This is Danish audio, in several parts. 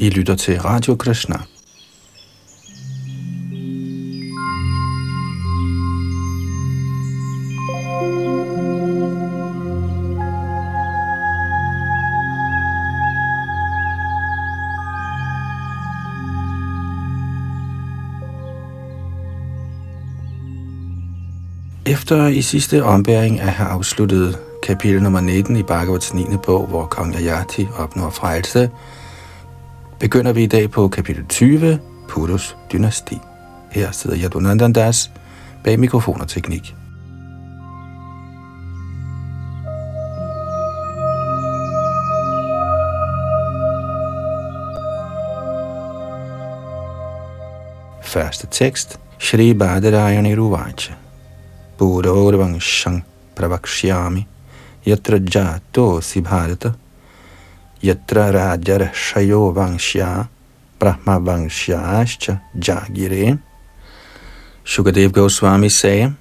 I lytter til Radio Krishna. Efter i sidste ombæring at have afsluttet kapitel nummer 19 i Bhagavats 9. bog, hvor kong Ayati opnår frelse, begynder vi i dag på kapitel 20, Purus dynasti. Her sidder Yadunandan Das bag mikrofon og teknik. Første tekst, Shri Badarayani Ruvacha. Purorvangshang Pravakshyami Yatra Jato Sibharata Yatra Rajar Shayo Vangshya Brahma Vangshyascha Jagire Shukadev Goswami sagde,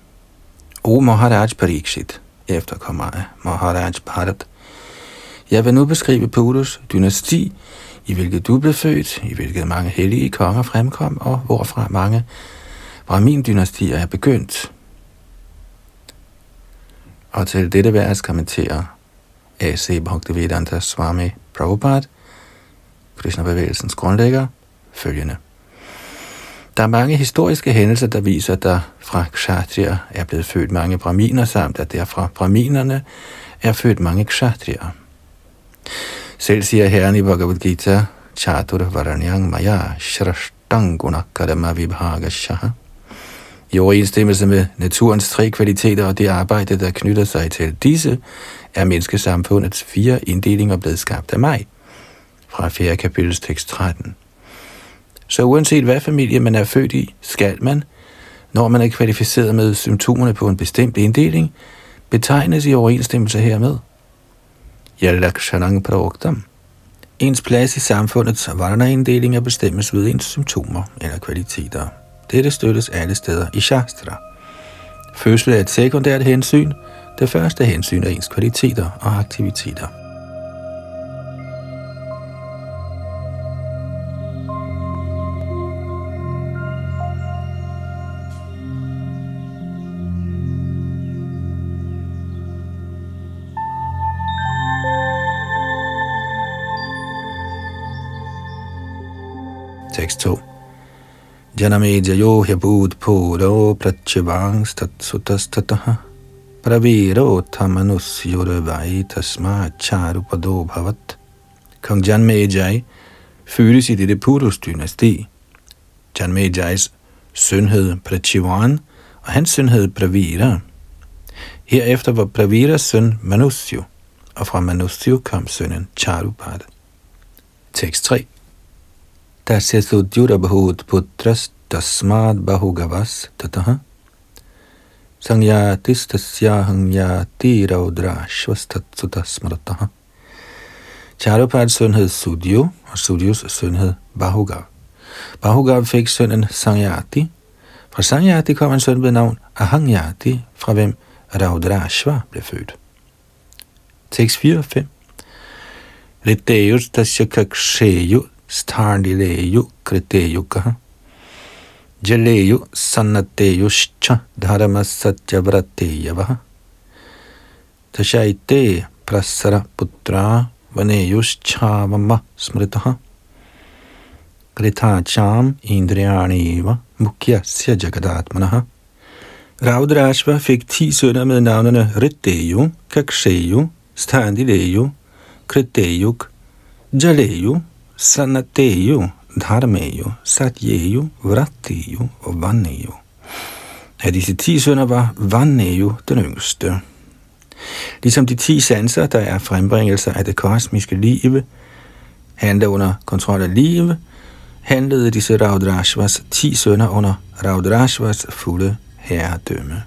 O Maharaj Pariksit, efterkommer af Maharaj Bharat, jeg vil nu beskrive Purus dynasti, i hvilket du blev født, i hvilket mange hellige konger fremkom, og hvorfra mange Brahmin-dynastier er begyndt. Og til dette vers kommenterer A.C. Bhaktivedanta Swami Prabhupada, Krishna-bevægelsens grundlægger, følgende. Der er mange historiske hændelser, der viser, at der fra kshatriya er blevet født mange brahminer, samt at der fra brahminerne er født mange kshatriya. Selv siger herren i Bhagavad Gita, Chatur Varanyang Maya Shrashtanguna Kadama Vibhagashaha i overensstemmelse med naturens tre kvaliteter og det arbejde, der knytter sig til disse, er menneskesamfundets fire inddelinger blevet skabt af mig. Fra 4. kapitels tekst 13. Så uanset hvad familie man er født i, skal man, når man er kvalificeret med symptomerne på en bestemt inddeling, betegnes i overensstemmelse hermed. Yalakshanang Proktam. Ens plads i samfundets varna-inddeling bestemmes ved ens symptomer eller kvaliteter. Dette støttes alle steder i Shastra. Fødsel er et sekundært hensyn. Det første hensyn er ens kvaliteter og aktiviteter. Tekst 2 Janamedjayo Hyabhut Puro Prachivang Statsutastataha Praviro Tamanus Yorevai Tasma Charupado Bhavat Kong Janmejai fødtes i dette Purus-dynasti. Janmejais søn hed Prachivan, og hans søn hed Pravira. Herefter var Praviras søn Manusyu, og fra Manusyu kom sønnen Charupada. Tekst 3 तस्य सुद्युरभूत् पुत्रस्तस्माद् बहुगवस् ततः संयातिस्तस्याहं याति रौद्राश्वस्तत्सुतः स्मृतः Charupads søn hed Sudyo, og Sudyos søn hed Bahugav. Bahugav fik sønnen Sangyati. Fra Sangyati kom en søn ved navn Ahangyati, fra hvem Raudrashva blev født. Tekst 4-5 Riteus tasya kaksheyu स्थानिलेयु कृतेयुक जलेयु सन्नतेयुश्च धर्मसत्यव्रतेयवः। दशैते प्रसरपुत्रा वनेयुश्चावम स्मृतः। कृथाचाम इन्द्रियाणीव मुख्यस्य जगदात्मनः। Raudrāśva fik ti sønner med navnene Ritteju, Kaksheju, Standileju, Sanateyo, Dharmeyo, Satyeyo, Vratteyo og Vanneyo. Af disse ti sønner var Vanneyo den yngste. Ligesom de ti sanser, der er frembringelser af det kosmiske liv, handler under kontrol af liv, handlede disse Raudrashvas ti sønner under Raudrashvas fulde herredømme.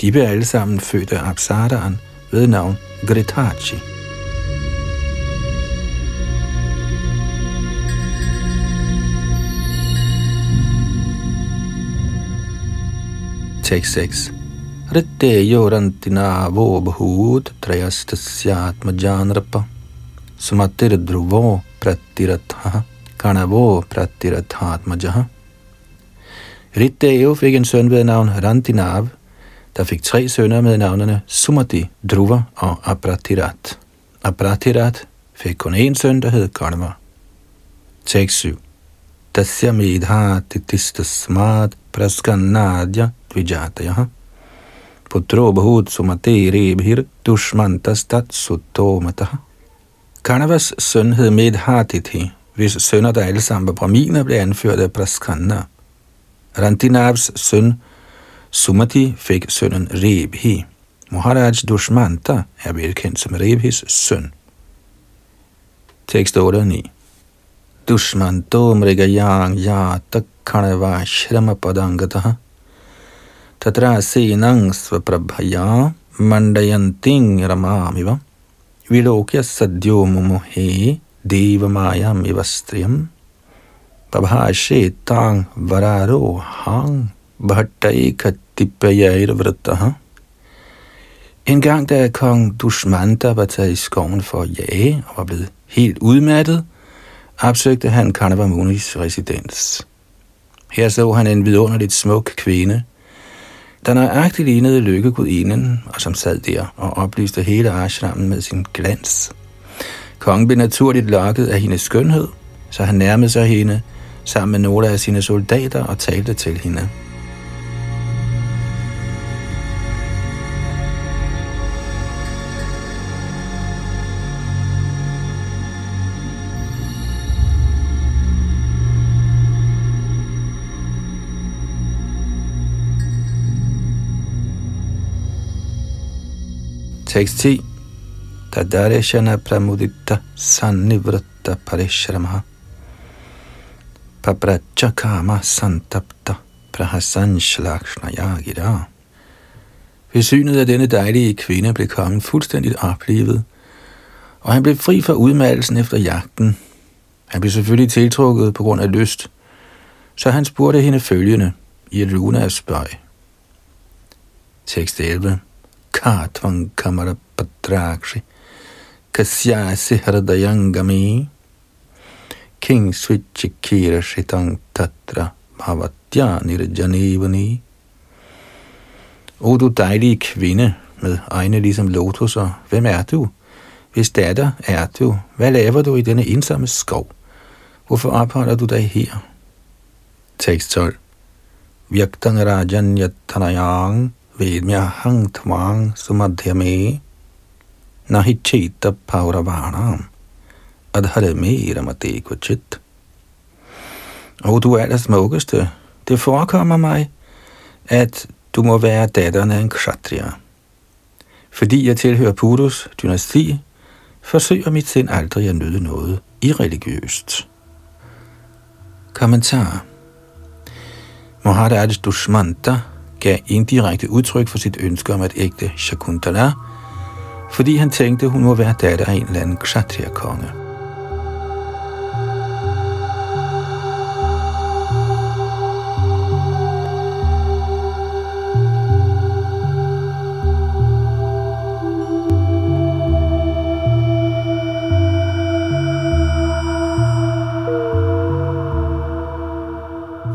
De blev alle sammen født af Apsaraen ved navn Gritachi. Tekst 6. Rette rantina vo bhut trayastasya atmajanrapa sumatir dhruvo pratiratha Kanavo Pratirathatmajaha. Ritdev fik en søn ved navn Rantinav, der fik tre sønner med navnene Sumati, Dhruva og Apratirat. Apratirat fik kun en søn, der hed Kanava. Tekst 7. Tasya midha titistasmad praskannadya dvijatayaha. Putro bahut sumate rebhir dushmantastat sutomataha. Karnavas søn hed Medhatithi, hvis sønner, der alle sammen var braminer, blev anført af Praskanna. Rantinavs søn Sumati fik sønnen Rebhi. Muharaj Dushmanta er velkendt som Rebhis søn. Tekst 8 og 9. Dushmanto mrigayang yata kanava shrama padangataha tatra senang svaprabhaya mandayanting ramamiva vilokya sadyo mumuhe devamayam ivastriyam pabhashe tang vararo hang bhattai katipyair vrataha en gang da kong Dushmanta var taget i skoven for at jage og var blevet helt udmattet, opsøgte han Karnavamunis residens. Her så han en vidunderligt smuk kvinde, der nøjagtigt lignede lykkegudinden, og som sad der og oplyste hele ashrammen med sin glans. Kongen blev naturligt lokket af hendes skønhed, så han nærmede sig hende sammen med nogle af sine soldater og talte til hende. Tekst 10. Tadareshana pramudita sannivratta parishramaha paprachakama santapta prahasanshlakshnaya gira. Ved synet af denne dejlige kvinde blev kongen fuldstændigt oplevet, og han blev fri fra udmattelsen efter jagten. Han blev selvfølgelig tiltrukket på grund af lyst, så han spurgte hende følgende i et lunas bøj. Tekst 11 katvam kamara patrakshi kasyasi hradayangami king switchikira shitang tatra bhavatya nirjanevani O du dejlige kvinde med egne ligesom lotuser, hvem er du? Hvis datter er du, hvad laver du i denne ensomme skov? Hvorfor opholder du dig her? Tekst 12. Vyaktan rajan yatanayang Vedmyahang tvang sumadhyame nahi cheta pauravanam adhare ramate kvachit. Og du er det smukkeste. Det forekommer mig, at du må være datteren af en kshatriya. Fordi jeg tilhører Purus dynasti, forsøger mit sind aldrig at nyde noget irreligiøst. Kommentar Maharaj Dushmanta gav indirekte udtryk for sit ønske om at ægte Shakuntala, fordi han tænkte, hun må være datter af en eller anden kshatriya-konge.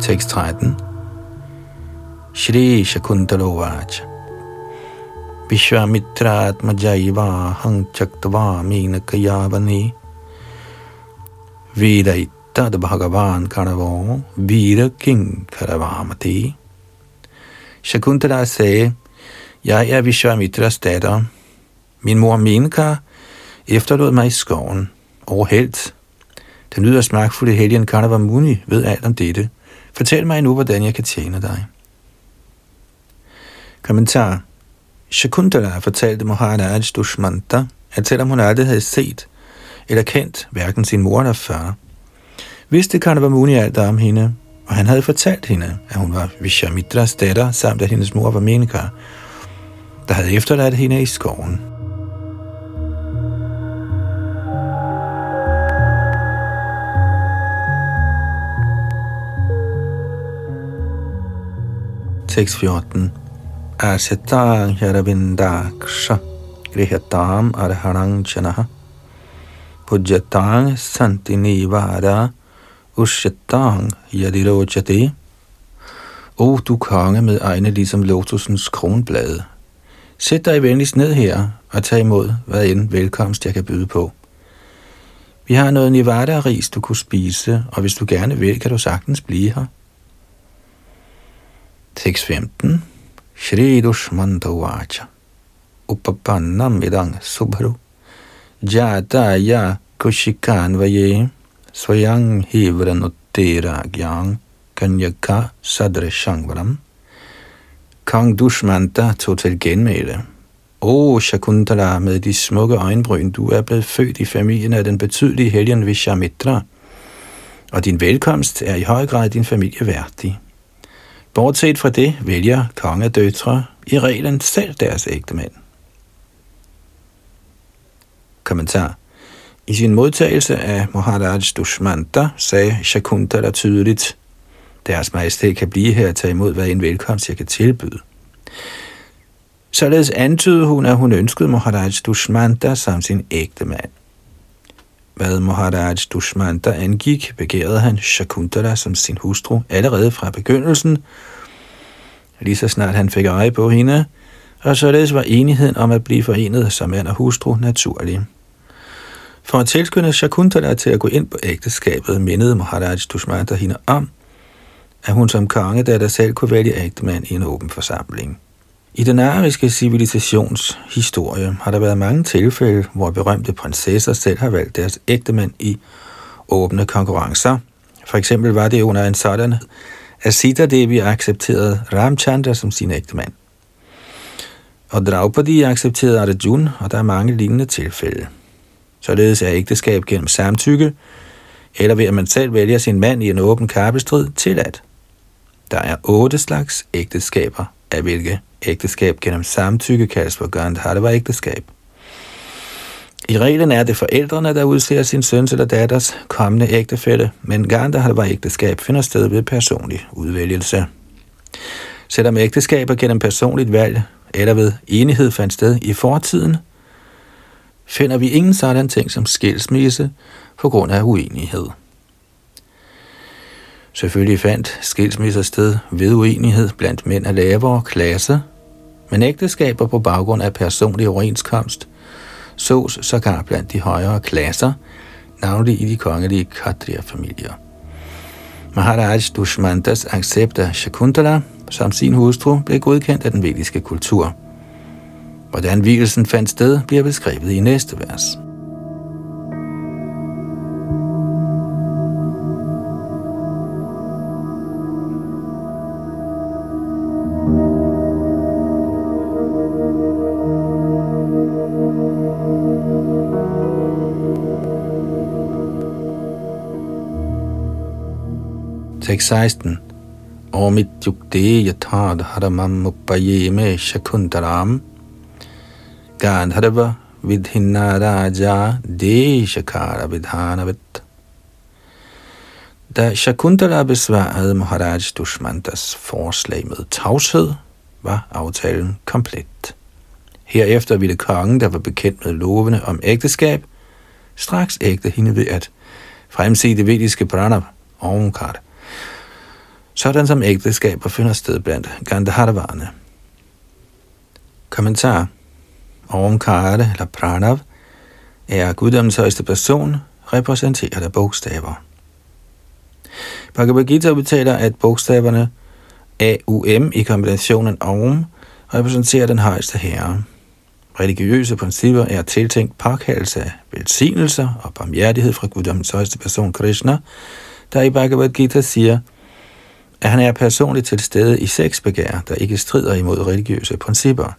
Tekst 13 Shri Shakuntalovacha Vishwamitratmajaiva hang chaktva mina kayavani Vedaitad Bhagavan Karavo Vira King Karavamati Shakuntala sagde, jeg er Vishwamitras datter. Min mor Menka efterlod mig i skoven. Overhældt. Den yderst magtfulde helgen Karnava Muni ved alt om dette. Fortæl mig nu, hvordan jeg kan tjene dig. Kommentar. Shakuntala fortalte Maharaj Dushmanta, at selvom hun aldrig havde set eller kendt hverken sin mor eller far, vidste Karnavamuni alt om hende, og han havde fortalt hende, at hun var Vishamitras datter, samt at hendes mor var Menaka, der havde efterladt hende i skoven. Tekst 14 asetangyarabindaksha grihatam arhanang chanaha pujyatang santi nivara ushyatang yadirochate. O du konge med egne ligesom lotusens kronblade, sæt dig venligst ned her og tag imod, hvad end velkomst jeg kan byde på. Vi har noget Nevada-ris, du kunne spise, og hvis du gerne vil, kan du sagtens blive her. 6.15 Shri Dushmanta Vacha. Upapannam Vidang Subharu Jata Ya Kushikanvaye Svayang Hivranuttira Gyang Kanyaka Sadrashangvaram Kong Dushmanta tog til genmæle. Åh, oh, Shakuntala, med de smukke øjenbryn, du er blevet født i familien af den betydelige helgen Vishamitra, og din velkomst er i høj grad din familie værdig. Bortset fra det vælger kongedøtre i reglen selv deres ægtemænd. Kommentar I sin modtagelse af Maharaj Dushmanta sagde Shakuntala tydeligt, deres majestæt kan blive her og tage imod, hvad en velkomst jeg kan tilbyde. Således antydede hun, at hun ønskede Maharaj Dushmanta som sin ægte mand. Hvad Maharaj Dushmanta angik, begærede han Shakuntala som sin hustru allerede fra begyndelsen, lige så snart han fik øje på hende, og således var enigheden om at blive forenet som mand og hustru naturlig. For at tilskynde Shakuntala til at gå ind på ægteskabet, mindede Maharaj Dushmanta hende om, at hun som kongedatter selv kunne vælge ægtemand i en åben forsamling. I den ariske civilisations historie har der været mange tilfælde, hvor berømte prinsesser selv har valgt deres ægtemand i åbne konkurrencer. For eksempel var det under en sådan, at Sita Devi accepterede Ramchandra som sin ægtemand. Og Draupadi accepterede Arjun, og der er mange lignende tilfælde. Således er ægteskab gennem samtykke, eller ved at man selv vælger sin mand i en åben kappestrid, tilladt. Der er otte slags ægteskaber, af hvilke ægteskab gennem samtykke kaldes for Gandharva ægteskab. I reglen er det forældrene, der udser sin søns eller datters kommende ægtefælle, men Gandharva ægteskab finder sted ved personlig udvælgelse. Selvom ægteskaber gennem personligt valg eller ved enighed fandt sted i fortiden, finder vi ingen sådan ting som skilsmisse på grund af uenighed. Selvfølgelig fandt skilsmisser sted ved uenighed blandt mænd af lavere klasse, men ægteskaber på baggrund af personlig overenskomst sås sågar blandt de højere klasser, navnlig i de kongelige Khatriya-familier. Maharaj Dushmantas accept af Shakuntala som sin hustru blev godkendt af den vediske kultur. Hvordan hvilelsen fandt sted, bliver beskrevet i næste vers. 16. Omityukte yathad haramam uppayeme shakuntaram Gandharva vidhinna raja deshakara vidhanavat. Da Shakuntala besvarede Maharaj Dushmantas forslag med tavshed, var aftalen komplet. Herefter ville kongen, der var bekendt med lovene om ægteskab, straks ægte hende ved at fremse det vediske pranav, Omkar, sådan som ægteskaber finder sted blandt Gandharvarne. Kommentar Omkara eller Pranav er guddommens højeste person, repræsenteret af bogstaver. Bhagavad Gita udtaler, at bogstaverne AUM i kombinationen Om repræsenterer den højeste herre. Religiøse principper er tiltænkt påkaldelse af velsignelser og barmhjertighed fra guddommens højeste person Krishna, der i Bhagavad Gita siger, at han er personligt til stede i seks begær, der ikke strider imod religiøse principper.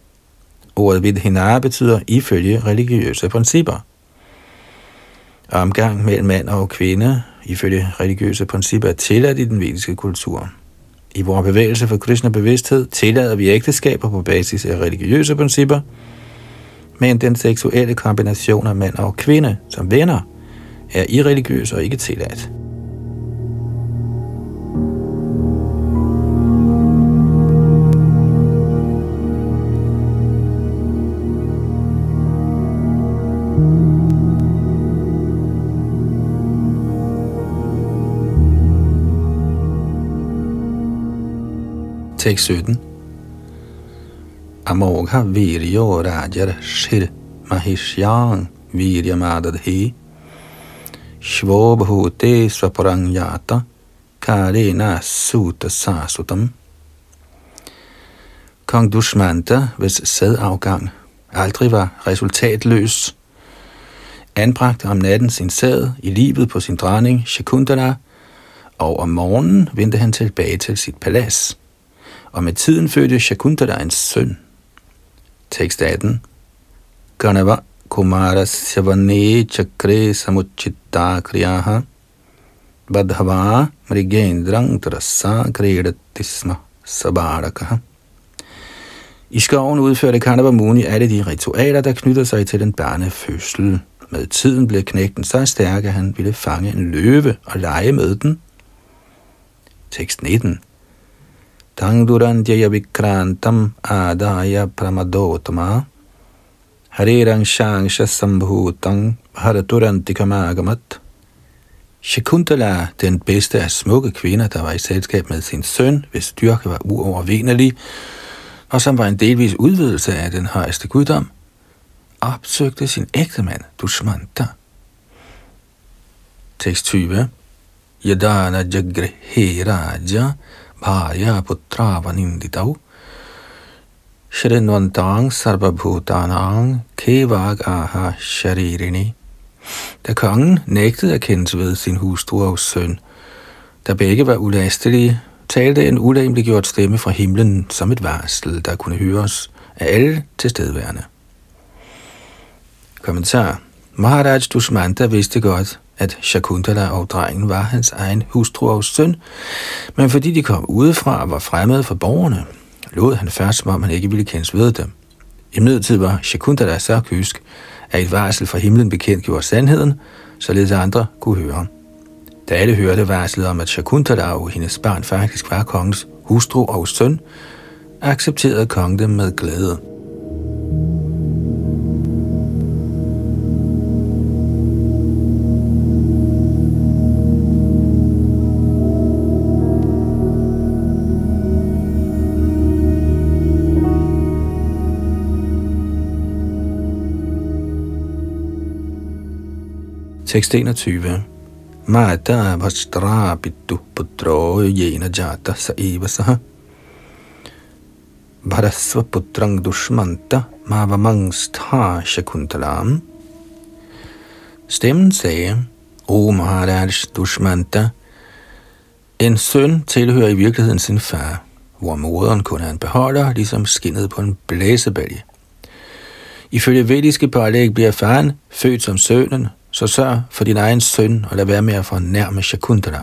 Ordet vidhinara betyder ifølge religiøse principper. Omgang mellem mand og kvinde ifølge religiøse principper er tilladt i den vediske kultur. I vores bevægelse for kristne bevidsthed tillader vi ægteskaber på basis af religiøse principper, men den seksuelle kombination af mand og kvinde som venner er irreligiøs og ikke tilladt. Tekst 17. Amogha virjo rajar shir mahishyang viryamadadhi Shvobhute svaparang yata karena suta sasutam. Kong Dushmanta, hvis sædafgang aldrig var resultatløs, anbragte om natten sin sæd i livet på sin dronning Shakundala, og om morgenen vendte han tilbage til sit palads. Og med tiden fødte Shakuntala en søn. Tekst 18. Ganava Kumara Savane Chakre Samuchitta Kriyaha Badhava Mrigendrang Trasa Kredatisma sabarakaha. i skoven udførte Kanava Muni alle de ritualer, der knytter sig til den barnefødsel. Med tiden blev knægten så stærk, at han ville fange en løve og lege med den. Tekst 19. Tangdurandjaya vikrantam adaya pramadotama Harirang shangsha sambhutang haraturantikamagamat Shakuntala, den bedste af smukke kvinder, der var i selskab med sin søn, hvis styrke var uovervindelig, og som var en delvis udvidelse af den højeste guddom, opsøgte sin ægtemand, Dushmanta. Tekst 20. Yadana jagrihe raja bharya putra vaninditav Shrinvantang sarvabhutanang kevag aha sharirini. Da kongen nægtede at kendes ved sin hustru og søn, da begge var ulastelige, talte en ulemliggjort stemme fra himlen som et varsel, der kunne høres af alle tilstedeværende. Kommentar. Maharaj Dushmanta vidste godt, at Shakuntala og drengen var hans egen hustru og søn, men fordi de kom udefra og var fremmede for borgerne, lod han først, som om han ikke ville kendes ved dem. I midlertid var Shakuntala så kysk, at et varsel fra himlen bekendt gjorde sandheden, således andre kunne høre. Da alle hørte varslet om, at Shakuntala og hendes barn faktisk var kongens hustru og søn, accepterede kongen dem med glæde. 21. Mata vastra pittu putro yena jata sa eva saha. Bharasva putrang dushmanta mavamangstha shakuntalam. Stemmen sagde, O Maharaj Dushmanta, en søn tilhører i virkeligheden sin far, hvor moderen kun er en beholder, ligesom skinnet på en blæsebælge. Ifølge vediske pålæg bliver faren født som sønnen, så sørg for din egen søn og lad være med at fornærme Shakuntala.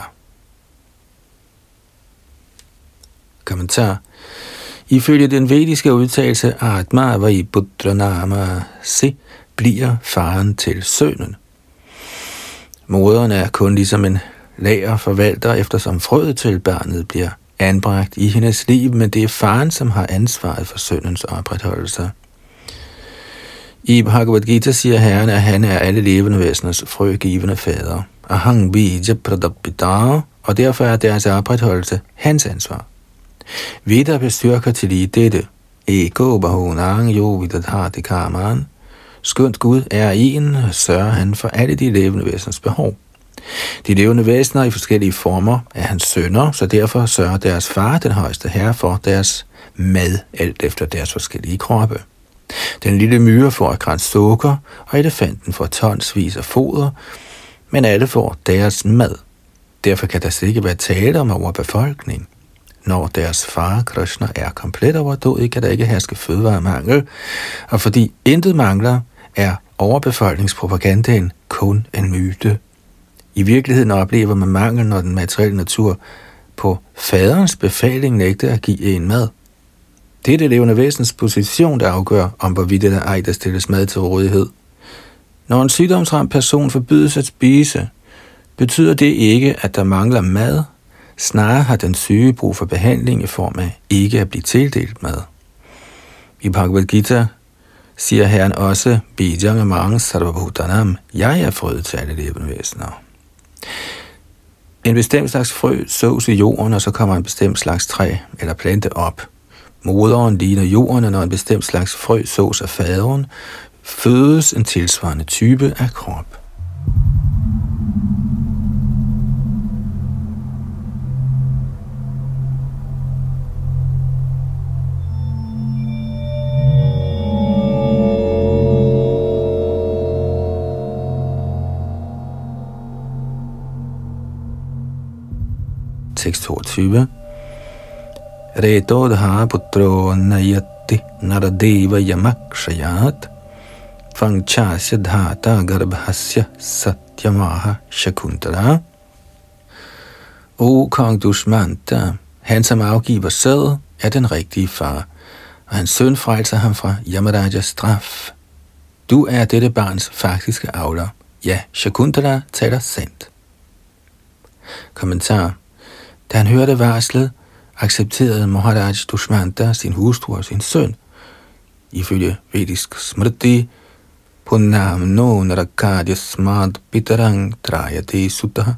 Kommentar. Ifølge den vediske udtalelse Atma var i Budranama Se, bliver faren til sønnen. Moderen er kun ligesom en lager forvalter, eftersom frøet til barnet bliver anbragt i hendes liv, men det er faren, som har ansvaret for sønnens opretholdelse. I Bhagavad Gita siger Herren, at han er alle levende væseners frøgivende fader. Ahang bija pradapita, og derfor er deres opretholdelse hans ansvar. Veda bestyrker til lige dette. Ego bahunang jo vidadhati karman. Skønt Gud er en, sørger han for alle de levende væseners behov. De levende væsener i forskellige former er hans sønner, så derfor sørger deres far, den højeste herre, for deres mad, alt efter deres forskellige kroppe. Den lille myre får et græns sukker, og elefanten får tonsvis af foder, men alle får deres mad. Derfor kan der slet ikke være tale om overbefolkning. Når deres far, Krishna, er komplet overdådig, kan der ikke herske fødevaremangel, og fordi intet mangler, er overbefolkningspropagandaen kun en myte. I virkeligheden oplever man mangel, når den materielle natur på faderens befaling nægter at give en mad. Det er det levende væsens position, der afgør, om hvorvidt eller ej, der stilles mad til rådighed. Når en sygdomsramt person forbydes at spise, betyder det ikke, at der mangler mad. Snarere har den syge brug for behandling i form af ikke at blive tildelt mad. I Bhagavad Gita siger Herren også, Bijang Mang Sarvabhutanam, jeg er frøet til alle levende væsener. En bestemt slags frø sås i jorden, og så kommer en bestemt slags træ eller plante op. Moderen ligner jorden, og når en bestemt slags frø sås af faderen, fødes en tilsvarende type af krop. 622. Retodha putro nayati naradeva yamakshayat fangchasya dhata garbhasya satyamaha shakuntala. O kong Dushmanta, han som afgiver sæd, er den rigtige far, og hans søn frelser ham fra Yamarajas straf. Du er dette barns faktiske avler. Ja, Shakuntala taler sandt. Kommentar da han hørte varslet, accepterede Maharaj Dushmanta sin hustru og sin søn. Ifølge vedisk smrti, Punnam no narakadya smad pitarang trayate sutta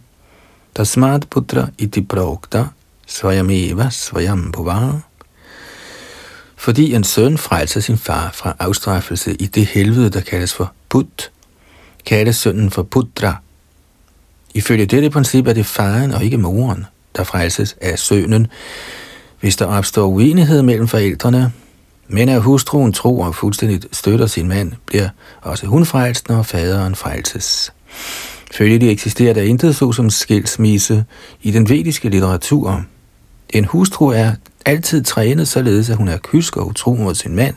tasmad putra iti prokta svayameva svayambhuva. Fordi en søn frelser sin far fra afstraffelse i det helvede, der kaldes for put, kaldes sønnen for putra. Ifølge dette princip er det faren og ikke moren, der frelses af sønnen, hvis der opstår uenighed mellem forældrene, men at hustruen tror og fuldstændigt støtter sin mand, bliver også hun frelst, når faderen frelses. Følgelig eksisterer der intet så som skilsmisse i den vediske litteratur. En hustru er altid trænet således, at hun er kysk og utro mod sin mand,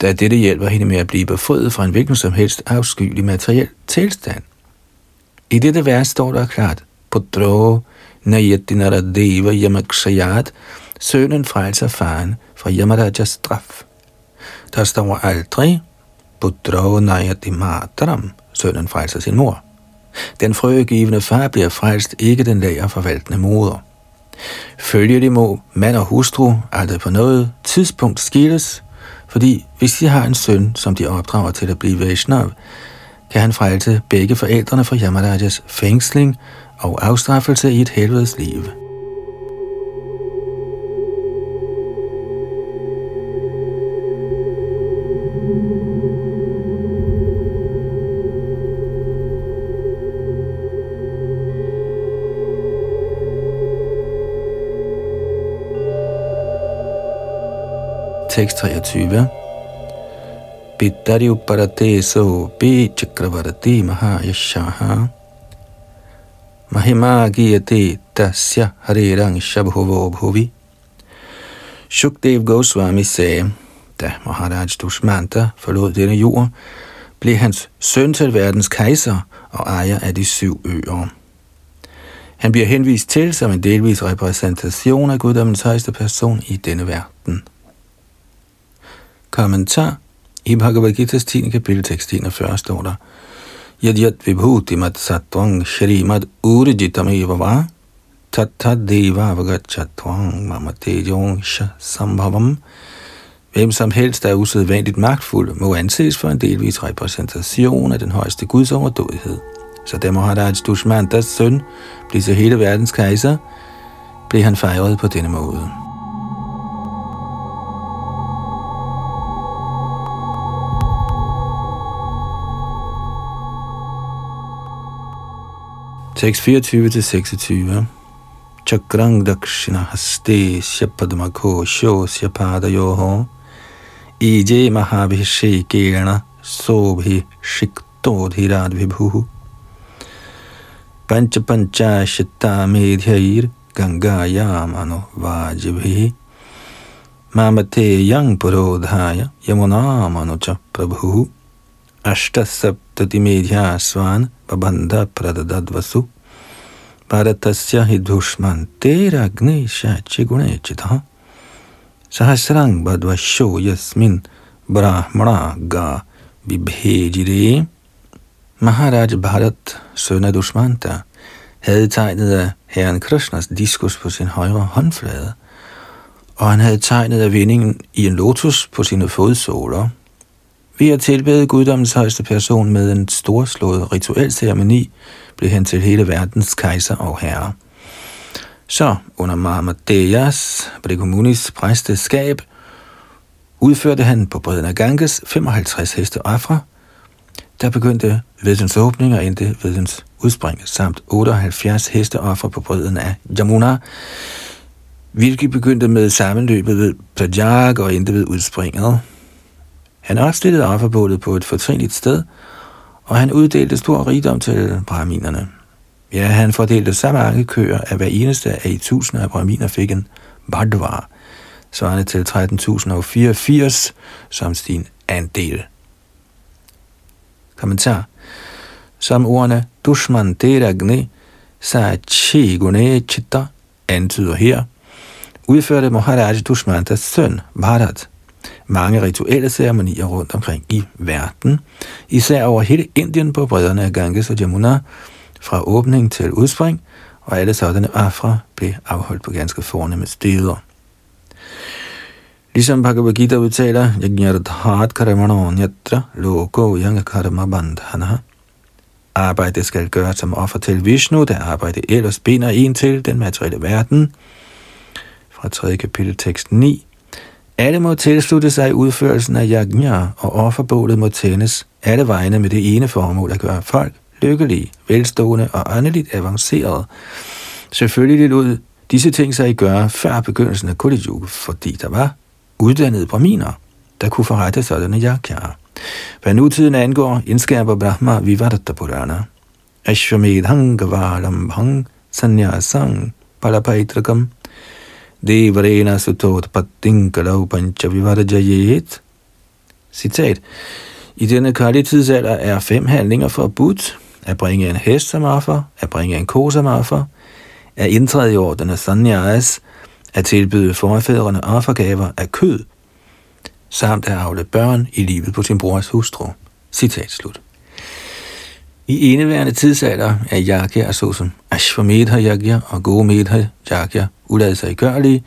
da dette hjælper hende med at blive befriet fra en hvilken som helst afskyelig materiel tilstand. I dette vers står der klart, på droge, Nayetinara Deva Yamakshayat, sønnen frelser faren fra Yamarajas straf. Der står aldrig, Putra Nayati Mataram, sønnen frelser sin mor. Den frøgivende far bliver frelst, ikke den lager forvaltende moder. Følgelig må mand og hustru aldrig på noget tidspunkt skilles, fordi hvis de har en søn, som de opdrager til at blive Vaishnav, kan han frelse begge forældrene fra Yamarajas fængsling og afstraffelse i et helvedes liv. Tekst 23. Pittari uparate so Chakravarti mahayashaha Mahima giyate tasya harirang shabhuvo bhuvi. Shukdev Goswami sagde, da Maharaj Dushmanta forlod denne jord, blev hans søn til verdens kejser og ejer af de syv øer. Han bliver henvist til som en delvis repræsentation af guddommens højeste person i denne verden. Kommentar i Bhagavad Gita's 10. kapitel tekst 41 står der, Yadyat vibhutimat satvang shrimad urjitamiva va tattadeva vagachatvang mamatejonsha sambhavam. Hvem som helst, der er usædvanligt magtfuld, må anses for en delvis repræsentation af den højeste guds overdådighed. Så derfor har der et Stushmandas søn, blive så hele verdens kejser, blev han fejret på denne måde. Tekst 24 til 26. Chakrang dakshina haste shapadma ko sho shapada yo ho. ije mahabhishekena sobhi shiktodhiradvibhu पंच पंचाशता मेध्यैर गंगायाम अनुवाजिभिः मामते यं पुरोधाय यमुनामनुच प्रभुः purodhaya yamunam anucha prabhu ashtasaptati medhyasvan babandha pradadadvasu Bharatasya hi dushmante ragni shachi sahasrang badvasho yasmin brahmana ga vibhejire Maharaj Bharat, søn af Dushmanta, havde tegnet af herren Krishnas diskus på sin højre håndflade, og han havde tegnet af vindingen i en lotus på sine fodsåler. Ved at tilbede guddommens højeste person med en storslået rituel ceremoni, blev han til hele verdens kejser og herre. Så under Mahamadeyas Brigumunis præsteskab udførte han på bredden af Ganges 55 heste ofre, der begyndte vedens åbning og endte vedens udspring, samt 78 hesteoffer på bredden af Jamuna, hvilket begyndte med sammenløbet ved Prajag og endte ved udspringet. Han opstillede offerbålet på et fortrinligt sted, og han uddelte stor rigdom til brahminerne. Ja, han fordelte så mange køer, at hver eneste af i tusinder af brahminer fik en bardvar, svarende til 13.084 som sin andel. Kommentar. Som ordene Dushman sa Sachi Gune Chitta antyder her, udførte Maharaj Dushmantas søn Bharat mange rituelle ceremonier rundt omkring i verden, især over hele Indien på bredderne af Ganges og Jamuna, fra åbning til udspring, og alle sådanne afra blev afholdt på ganske fornemme steder. Ligesom Bhagavad Gita udtaler, Yajnardhat karamano nyatra loko yang karma bandhana. Arbejde skal gøres som offer til Vishnu, der arbejde ellers binder en til den materielle verden. Fra 3. kapitel tekst 9. Alle må tilslutte sig udførelsen af yajna, og offerbålet må tændes alle vegne med det ene formål at gøre folk lykkelige, velstående og åndeligt avancerede. Selvfølgelig lod disse ting sig gøre før begyndelsen af Kali fordi der var uddannede braminer, der kunne forrette sådanne yakyaer. Hvad nutiden angår, indskærper Brahma Vivadatta Purana. Ashwamedhang Gavalam Hang Sanyasang Palapaitragam Devarena Sutot Patinkalau Panchavivadajayet. Citat. I denne kærlige tidsalder er fem handlinger forbudt. At bringe en hest som offer, at bringe en ko som offer, at indtræde i orden af sanyas, at tilbyde forfædrene offergaver af kød, samt at afle børn i livet på sin brors hustru. Citat slut. I indeværende tidsalder er yagyaer såsom Ashwamedha yagya og gomedha yagya ulad sig gørlige,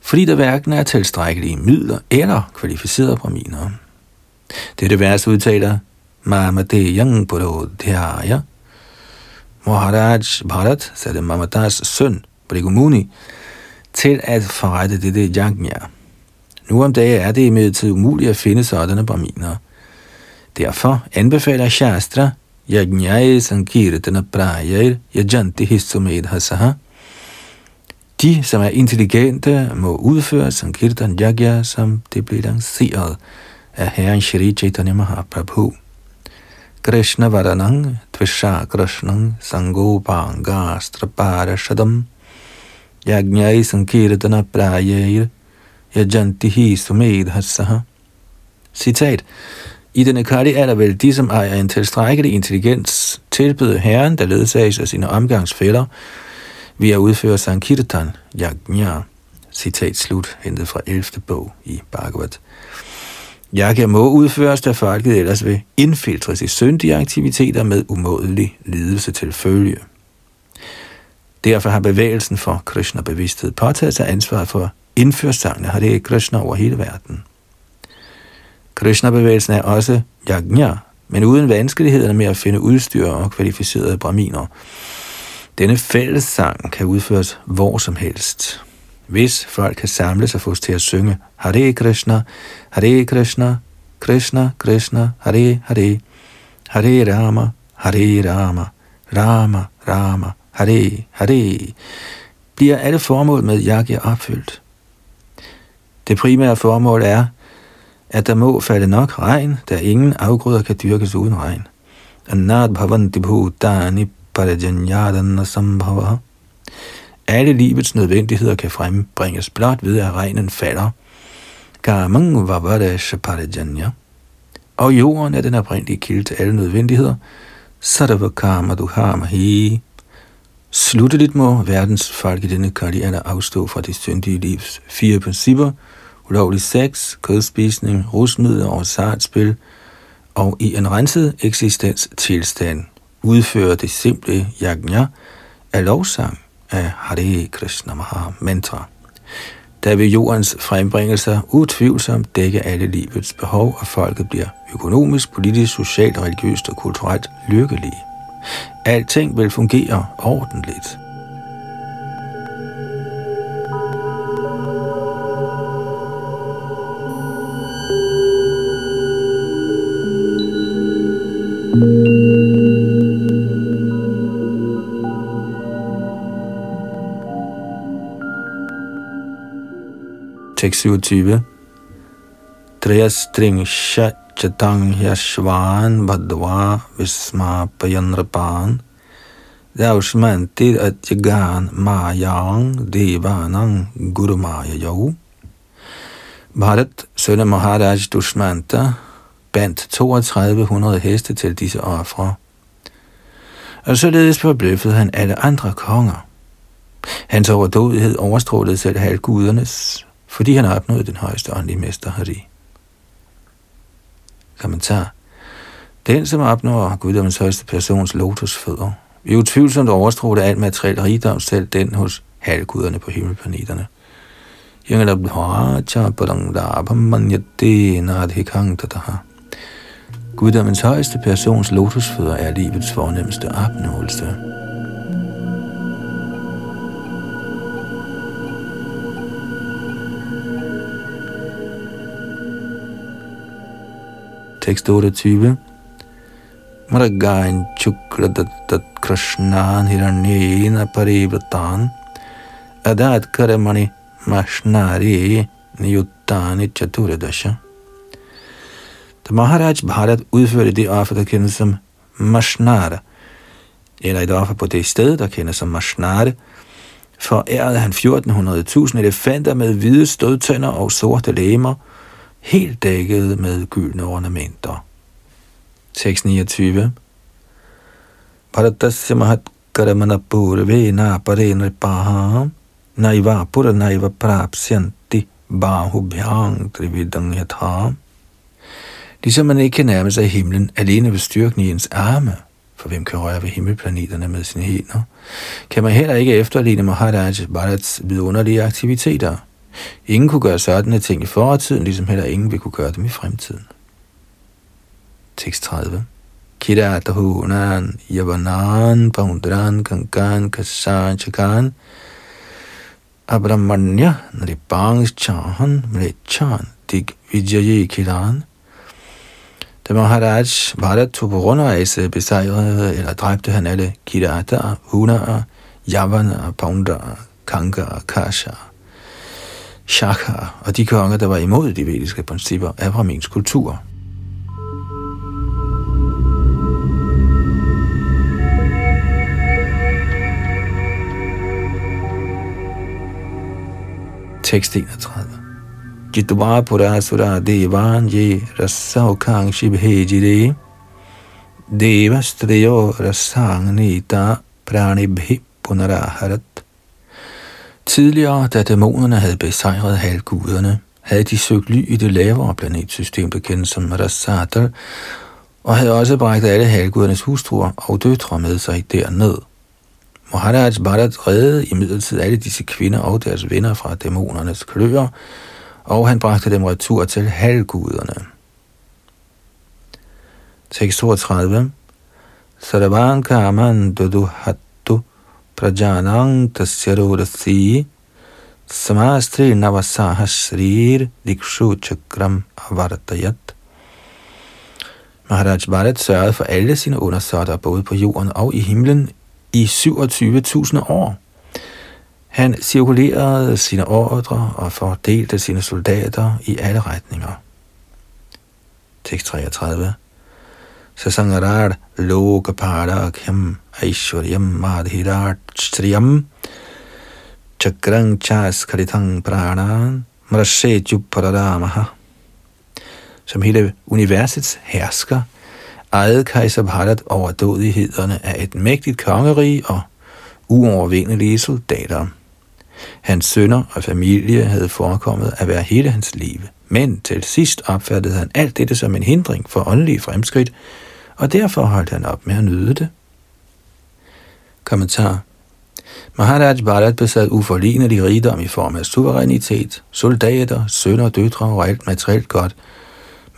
fordi der hverken er tilstrækkelige midler eller kvalificerede braminer. Dette vers udtaler Mamade Yang Maharaj Bharat satte Mamadas søn Brigumuni til at forrette dette yajna. Nu om dagen er det imidlertid umuligt at finde sådanne braminer. Derfor anbefaler Shastra yajnaye Sankirtana prajair Yajanti Hissumedhasaha de, som er intelligente, må udføre Sankirtan Yagya, som det blev lanceret af Herren Shri Chaitanya Mahaprabhu. Krishna Varanang Tvisha Krishnang Sangopanga Straparashadam Yajnai Sankirtana Prayayir Yajantihi Sumedhasaha Citat i den akali er der vel de, som ejer en tilstrækkelig intelligens, tilbyde herren, der ledsages af sine omgangsfælder, ved at udføre Sankirtan Yajna. Citat slut, hentet fra 11. bog i Bhagavad. Yajna må udføres, da folket ellers vil indfiltres i syndige aktiviteter med umådelig lidelse til følge. Derfor har bevægelsen for Krishna-bevidsthed påtaget sig ansvar for indførsangene har Krishna over hele verden. Krishna-bevægelsen er også yajna, men uden vanskelighederne med at finde udstyr og kvalificerede braminer. Denne fællessang kan udføres hvor som helst. Hvis folk kan samles sig fås til at synge Hare Krishna, Hare Krishna, Krishna Krishna, Hare Hare, Hare Rama, Hare Rama, Rama Rama, Hare Hare, bliver alle formål med yajna opfyldt. Det primære formål er, at der må falde nok regn, da ingen afgrøder kan dyrkes uden regn. Anad bhavanti bhutani parajanyadana sambhava. Alle livets nødvendigheder kan frembringes blot ved, at regnen falder. Kamang vavadasha parajanya. Og jorden er den oprindelige kilde til alle nødvendigheder. Sarvakama duhamahi. Slutteligt må verdens folk i denne kali alder afstå fra det syndige livs fire principper, ulovlig sex, kødspisning, rusmidler og sartspil, og i en renset eksistens tilstand det simple yajna af lovsang af Hare Krishna Maha Mantra. Der vil jordens frembringelser utvivlsomt dække alle livets behov, og folket bliver økonomisk, politisk, socialt, religiøst og kulturelt lykkelige. Alting vil fungere ordentligt. Tekst 27. Triyastringsha chatang yashvan badva visma payanrapan Dausmanti atyagan mayang devanang gurumaya. Bharat, søn af Maharaj Dushmanta, bandt 3200 heste til disse ofre. Og således forbløffede han alle andre konger. Hans overdådighed overstrålede selv halvgudernes, fordi han opnåede den højeste åndelige mester Hari. Kommentar. Den, som opnår guddommens højeste persons lotusfødder, vil utvivlsomt overstråle alt materiel rigdom, selv den hos halvguderne på himmelplaneterne. Guddommens højeste persons lotusfødder er livets fornemmeste opnåelse. Tekst 28. Maragain chukradattat krishnan hiranyena parivratan adat karamani mashnari niyuttani chaturadasha. Da Maharaj Bharat udførte det offer, der kendes som Mashnara, eller et offer på det sted, der kendes som Mashnara, forærede han 1400.000 elefanter med hvide stødtænder og sorte lemmer, helt dækket med gyldne ornamenter. Tekst 29 Bharatasya mahat karamana purve na pare paha naiva pura naiva prapsyanti bahubhyang trividang Yatham Ligesom man ikke kan nærme sig himlen alene ved styrken i ens arme, for hvem kan røre ved himmelplaneterne med sine hænder, kan man heller ikke efterligne Maharaj Bharats vidunderlige aktiviteter – Ingen kunne gøre sådanne ting i fortiden, ligesom heller ingen vil kunne gøre dem i fremtiden. Tekst 30. Kiratahunan yavanan paundran kankan kasan chakan abramanya nripangs chahan Mlechan dig Vijayi kiran. Da Maharaj Bharat tog på rundrejse, besejrede eller dræbte han alle Kirata, Hunaer, Yavana, Paundra, Kanka og Kasha Shaka og de konger, der var imod de vediske principper af Brahmins kultur. Tekst 31. Jitva purasura devan ye rasa ukang bhejire devastriyo rasang nita pranibhi punaraharat Tidligere, da dæmonerne havde besejret halvguderne, havde de søgt ly i det lavere planetsystem, der kendes som Rasatar, og havde også bragt alle halvgudernes hustruer og døtre med sig derned. Maharaj Bharat reddede imidlertid alle disse kvinder og deres venner fra dæmonernes kløer, og han bragte dem retur til halvguderne. Tekst 32 Sarvan Kaman Dudu hattu prajanang tasyarurasi samastri navasaha shrir dikshu chakram avartayat. Maharaj Bharat sørgede for alle sine undersåtter, både på jorden og i himlen, i 27.000 år. Han cirkulerede sine ordre og fordelte sine soldater i alle retninger. Tekst 33 Sasangarar lokaparakham aishwaryam madhirat striyam chakrang chaskaritang pranan mrashe jupparadamaha som hele universets hersker, ejede kejser Bharat over dødighederne af et mægtigt kongerige og uovervindelige soldater. Hans sønner og familie havde forekommet at være hele hans liv, men til sidst opfattede han alt dette som en hindring for åndelige fremskridt, og derfor holdt han op med at nyde det. Kommentar Maharaj Bharat besad uforlignelig rigdom i form af suverænitet, soldater, sønner, døtre og alt materielt godt,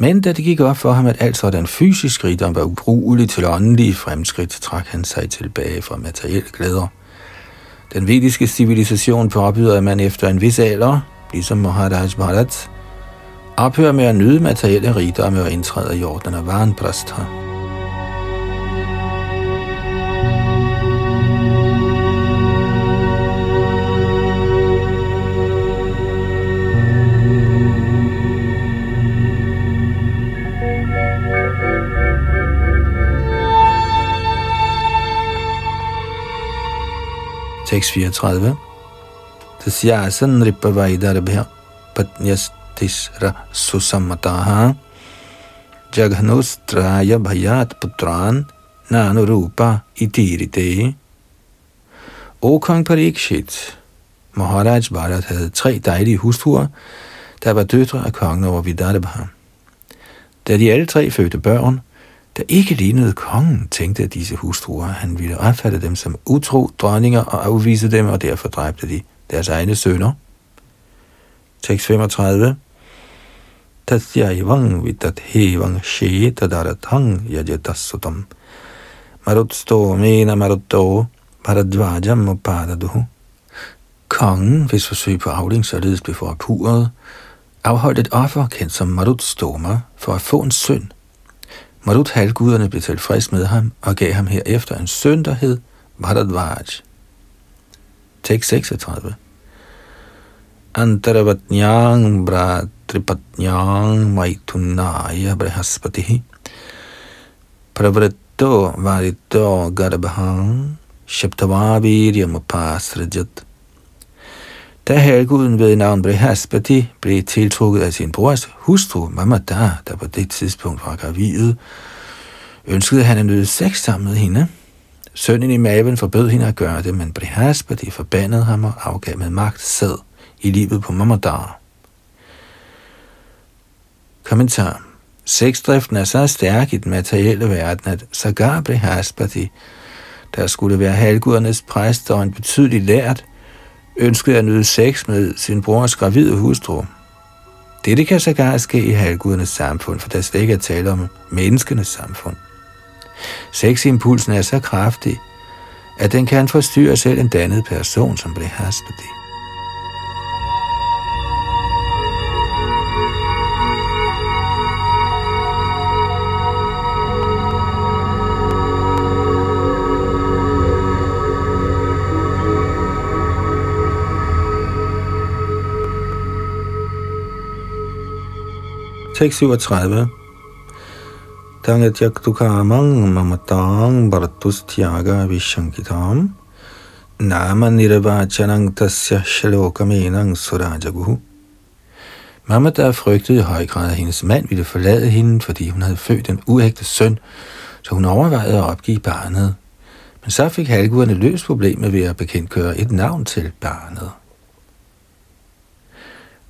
Men da det gik op for ham, at alt sådan fysisk rigdom var ubrugelig til åndelige fremskridt, trak han sig tilbage fra materielle glæder. Den vediske civilisation påbyder, at man efter en vis alder, ligesom Maharaj Bharat, ophører med at nyde materielle rigdomme og indtræder i orden af Vanprastha. 634. Tasyasan ripavaidarbhya patnyas tisra susamataha jaghanustraya bhayat putran nanurupa itirite. O kong Parikshit, Maharaj Bharat havde tre dejlige hustruer, der var døtre af kongen over Vidarbha. Da de alle tre fødte børn, der ikke lignede kongen, tænkte at disse hustruer, han ville opfatte dem som utro dronninger og afvise dem, og derfor dræbte de deres egne sønner. Tekst 35. Tatyayvang vitat hevang she tadaratang yajatasutam. Marutsto mena marutto paradvajam upadaduhu. Kongen, hvis forsøg på afling således blev forpuret, afholdt et offer kendt som Marutstoma for at få en søn – Marut halvguderne blev tilfreds med ham og gav ham herefter en søn, der hed Bharadvaj. Tekst 36. Antaravatnyang Bratripatnyang Maitunaya Brahaspatihi Pravritto Varito Garbhang Shaptavaviryam Upasrajat da halvguden ved navn Brihaspati blev tiltrukket af sin brors hustru Mamada, der på det tidspunkt var gravid, ønskede han at nyde sex sammen med hende. Sønnen i maven forbød hende at gøre det, men Brihaspati forbandede ham og afgav med magt sæd i livet på Mamada. Kommentar. Sexdriften er så stærk i den materielle verden, at Sagar Brihaspati, der skulle være halvgudernes præst og en betydelig lært, ønskede at nyde sex med sin brors gravide hustru. Dette kan sågar ske i halvgudernes samfund, for der slet ikke er tale om menneskenes samfund. Seximpulsen er så kraftig, at den kan forstyrre selv en dannet person, som bliver haspet 637. Tangat yaktukamang mamatang bharatus tyaga vishankitam nama nirvachanang tasya shalokamenang surajaguhu. Mamata frygtede i høj grad, at hendes mand ville forlade hende, fordi hun havde født en uægte søn, så hun overvejede at opgive barnet. Men så fik halvguderne løst problemet ved at bekendtgøre et navn til barnet.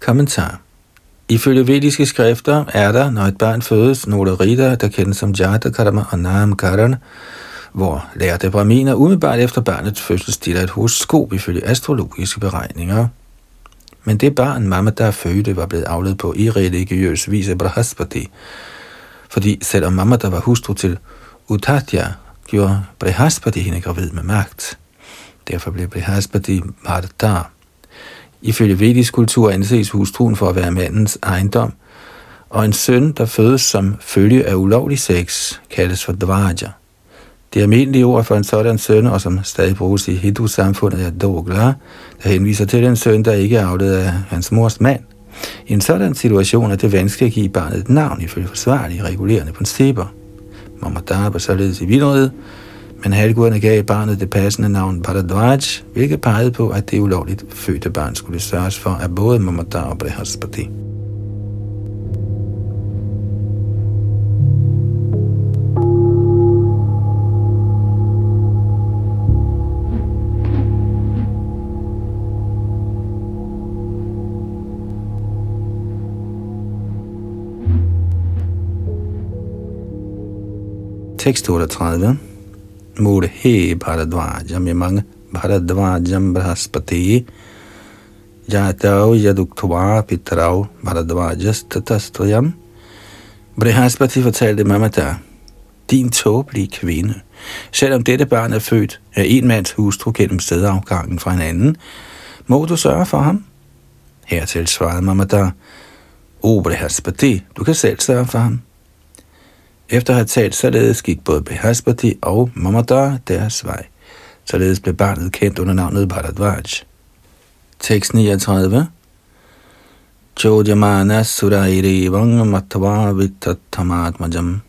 Kommentar Ifølge vediske skrifter er der, når et barn fødes, nogle riter, der kendes som Jatakarma og Namkaran, hvor lærte braminer umiddelbart efter barnets fødsel stiller et horoskop ifølge astrologiske beregninger. Men det barn, mamma der fødte, var blevet afledt på irreligiøs vis af Brahaspati, fordi selvom mamma der var hustru til Utatya, gjorde Brahaspati hende gravid med magt. Derfor blev Brahaspati Marta. Ifølge vedisk kultur anses hustruen for at være mandens ejendom, og en søn, der fødes som følge af ulovlig sex, kaldes for dvaja. Det almindelige ord for en sådan søn, og som stadig bruges i Hindu-samfundet, er dogla, der henviser til en søn, der ikke er afledt af hans mors mand. I en sådan situation er det vanskeligt at give barnet et navn ifølge forsvarlige regulerende principper. Mamadab er således i vildrede, men halvguderne gav barnet det passende navn Paradvaj, hvilket pegede på, at det ulovligt fødte barn skulle sørges for af både Mamadar og Brihaspati. Tekst 38 मूढ़े भारद्वाजमिमंग भरद्वाजम बृहस्पति जातौ यदुक्त्वा पितरौ भरद्वाजस्ततस्त्वयम् Brihaspati fortalte Mamata, din tåbelige kvinde, selvom dette barn er født af en mands hustru gennem stedafgangen fra en anden, må du sørge for ham? Hertil svarede Mamata, O Brihaspati, du kan selv sørge for ham. Efter at have talt således gik både Behaspati og Mamata deres vej. Således blev barnet kendt under navnet Bharadvaj. Tekst 39 Chodjamana surairivang matva vitattamatmajam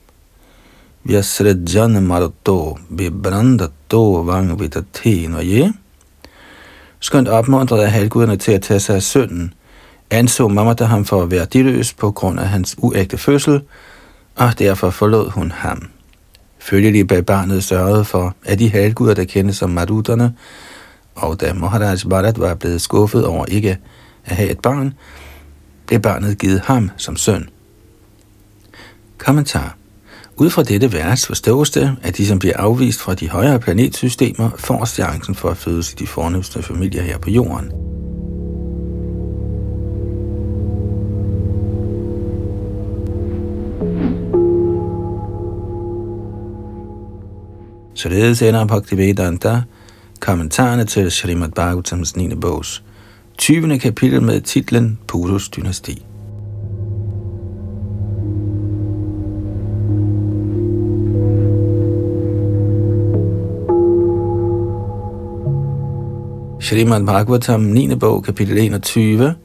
Vyasrejan maruto vibrandato vang vitatinvaye Skønt opmuntret af halvguderne til at tage sig af synden, anså Mamata ham for at være diløs på grund af hans uægte fødsel, og derfor forlod hun ham. Følgelig bag barnet sørgede for, at de halvguder, der kendes som marutterne, og da Maharaj Bharat var blevet skuffet over ikke at have et barn, blev barnet givet ham som søn. Kommentar. Ud fra dette vers forstås det, at de, som bliver afvist fra de højere planetsystemer, får chancen for at fødes i de fornemmeste familier her på jorden. Således ender Bhaktivedanta kommentarerne til Srimad Bhagavatams 9. bogs 20. kapitel med titlen Purus dynasti. Srimad Bhagavatam 9. bog, kapitel 21,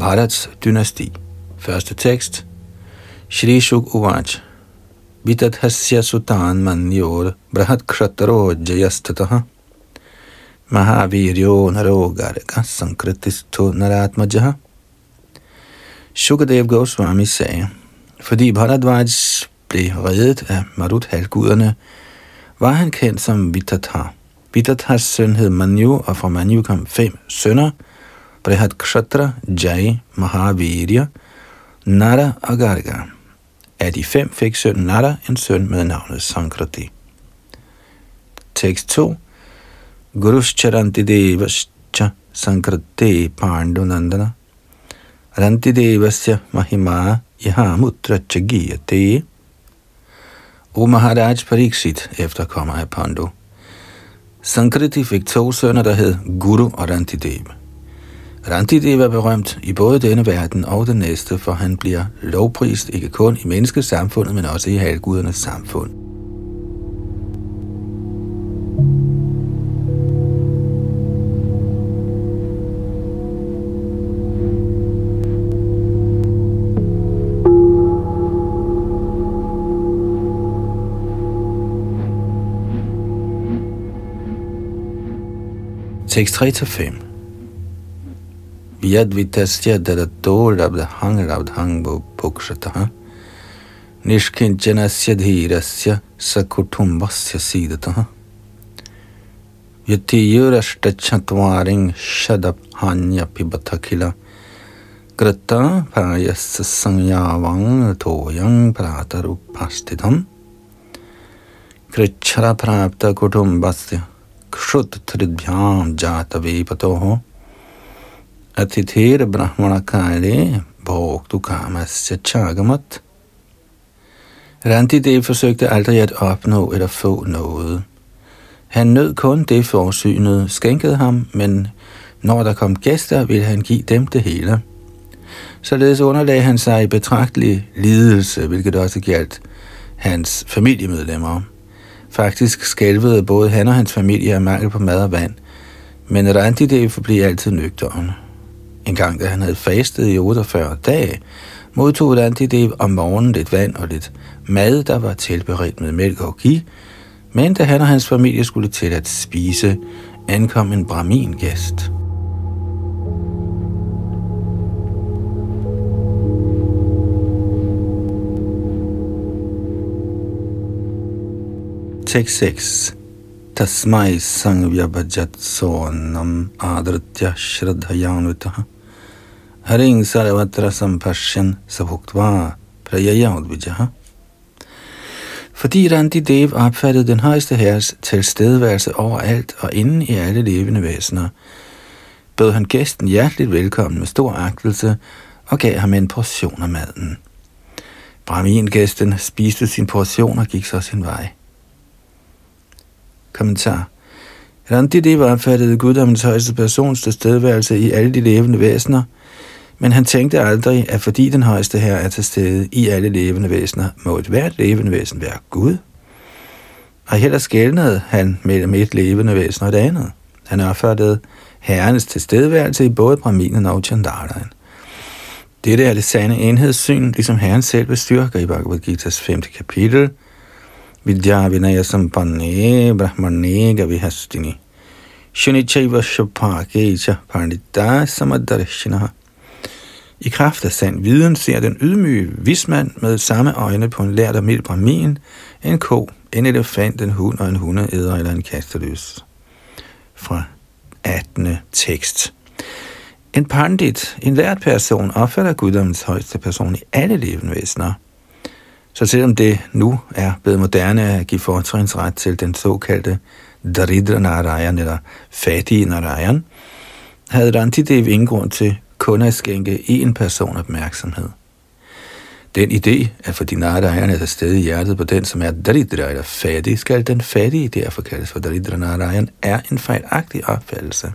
Bharats dynasti. Første tekst. Shri Shuk Uvaj vidathasya sutan manyor brahat kshatro jayastataha. Mahaviryo narogar sankritisto naratmajaha. Shukadev Goswami sagde, fordi Bharadvaj blev reddet af Marut-halvguderne, var han kendt som Vitatar. Vitathars søn hed Manju, og fra Manju kom fem sønner, Brihat Kshatra, Jai, Mahavirya, Nara og Garga. Af de fem fik sønnen Nada en søn med navnet Sankrati. Tekst 2 Gurus Charantidevascha Sankrati Pandunandana Rantidevasya devasya mahima mutra chagiyate O Maharaj Pariksit efterkommer af Pandu. Sankriti fik to sønner, der hed Guru og Rantidev. Randidev er berømt i både denne verden og den næste, for han bliver lovprist ikke kun i menneskesamfundet, men også i halvgudernes samfund. Tekst 3-5 Yad Vyadvitasya dadato labdhang labdhang pukshataha Nishkinjanasya dhirasya sakutumbasya sidataha Yatiyurashtachatvaring shadabhanya pibathakila Grata payasa sanyavang toyang pratarupastidam Atithera brahmanakare bhogtu karmasya chagamat. Randidev forsøgte aldrig at opnå eller få noget. Han nød kun det forsynet skænkede ham, men når der kom gæster, ville han give dem det hele. Således underlag han sig i betragtelig lidelse, hvilket også galt hans familiemedlemmer. Faktisk skælvede både han og hans familie af mangel på mad og vand, men Randidev forblev altid nøgteren. En gang, da han havde fastet i 48 dage, modtog Randidev om morgenen lidt vand og lidt mad, der var tilberedt med mælk og gi, men da han og hans familie skulle til at spise, ankom en brahmin-gæst. Tekst 6 Tasmai sangvyabhajat sonam adritya shraddhayanvitaha Haring sarvatra sampashyan sabhuktva prayayadvijaha fordi Randi Dev opfattede den højeste herres tilstedeværelse overalt og inden i alle levende væsener, bød han gæsten hjerteligt velkommen med stor agtelse og gav ham en portion af maden. Brahmin-gæsten spiste sin portion og gik så sin vej. Kommentar. var opfattede guddommens højeste persons tilstedeværelse i alle de levende væsener, men han tænkte aldrig, at fordi den højeste her er til stede i alle levende væsener, må et hvert levende væsen være Gud. Og heller skældnede han mellem et levende væsen og et andet. Han opfattede herrenes tilstedeværelse i både Brahminen og Chandalaen. Dette er det sande enhedssyn, ligesom Herren selv bestyrker i Bhagavad Gita's 5. kapitel. Vidya vinaya sampane brahmane gavihastini. Shunichaiva shapakecha pandita samadarshinaha. I kraft af sand viden ser den ydmyge vismand med samme øjne på en lært og mild brahmin, en ko, en elefant, en hund og en hundeæder eller en kasteløs. Fra 18. tekst. En pandit, en lært person, opfatter guddommens højeste person i alle levende væsener. Så selvom det nu er blevet moderne at give fortrinsret til den såkaldte Daridra Narayan eller fattige Narayan, havde Rantidev ingen grund til kun at skænke én person opmærksomhed. Den idé, at fordi Narayan er til stede i hjertet på den, som er Daridra eller fattig, skal den fattige derfor kaldes for Daridra Narayan, er en fejlagtig opfattelse.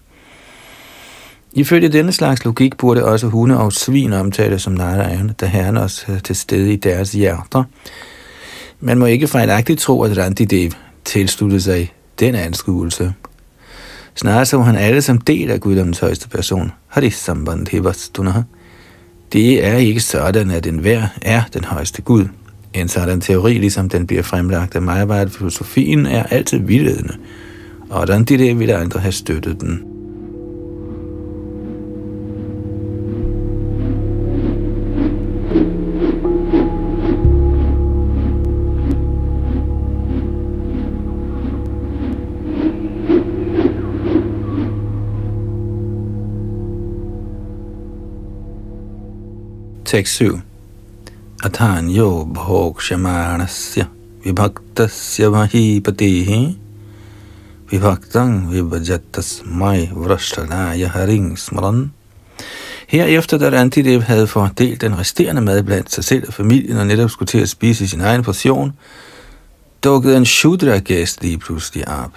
Ifølge denne slags logik burde også hunde og svin omtales som Narayan, da herren også er til stede i deres hjerter. Man må ikke fejlagtigt tro, at Randidev tilsluttede sig den anskuelse. Snarere så han alle som del af guddommens højeste person. Harisambandhivastuna. Det er ikke sådan, at enhver er den højeste Gud. En sådan teori, ligesom den bliver fremlagt af Majabart filosofien, er altid vildledende, og den de ville andre have støttet den. Tekst 7. Atanyo bhokshamanasya vibhaktasya mahipatihi vibhaktang vibhajatasmai vrashtanaya haring smaran. Herefter, da Antidev havde fordelt den resterende mad blandt sig selv og familien og netop skulle til at spise sin egen portion, dukkede en Shudra-gæst lige pludselig op.